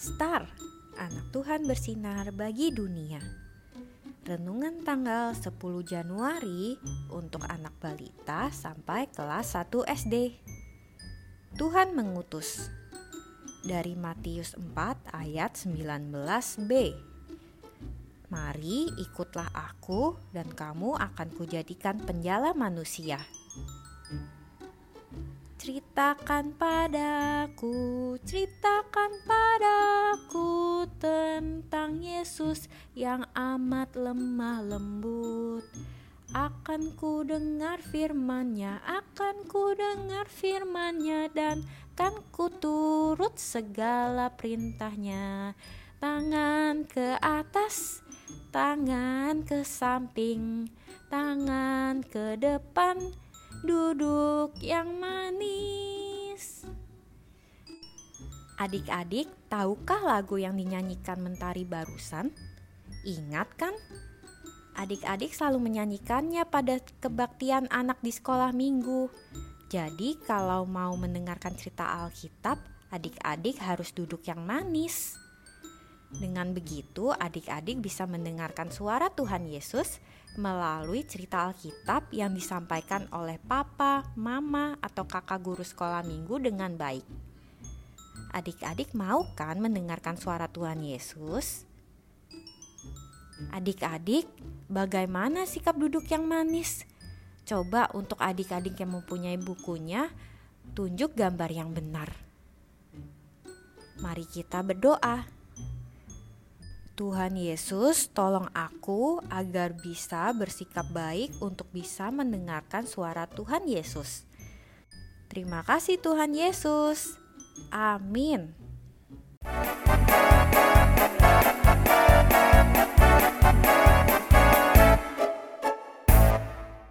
Star, anak Tuhan bersinar bagi dunia. Renungan tanggal 10 Januari untuk anak balita sampai kelas 1 SD. Tuhan mengutus dari Matius 4 ayat 19b. Mari ikutlah aku dan kamu akan kujadikan penjala manusia. Ceritakan padaku, ceritakan padaku tentang Yesus yang amat lemah lembut. Akan ku dengar firmannya, akan ku dengar firmannya dan kan ku turut segala perintahnya. Tangan ke atas, tangan ke samping, tangan ke depan, duduk yang manis. Adik-adik, tahukah lagu yang dinyanyikan Mentari barusan? Ingat kan? Adik-adik selalu menyanyikannya pada kebaktian anak di sekolah minggu. Jadi, kalau mau mendengarkan cerita Alkitab, adik-adik harus duduk yang manis. Dengan begitu, adik-adik bisa mendengarkan suara Tuhan Yesus melalui cerita Alkitab yang disampaikan oleh papa, mama, atau kakak guru sekolah minggu dengan baik. Adik-adik mau kan mendengarkan suara Tuhan Yesus? Adik-adik, bagaimana sikap duduk yang manis? Coba untuk adik-adik yang mempunyai bukunya, tunjuk gambar yang benar. Mari kita berdoa. Tuhan Yesus, tolong aku agar bisa bersikap baik untuk bisa mendengarkan suara Tuhan Yesus. Terima kasih, Tuhan Yesus. Amin.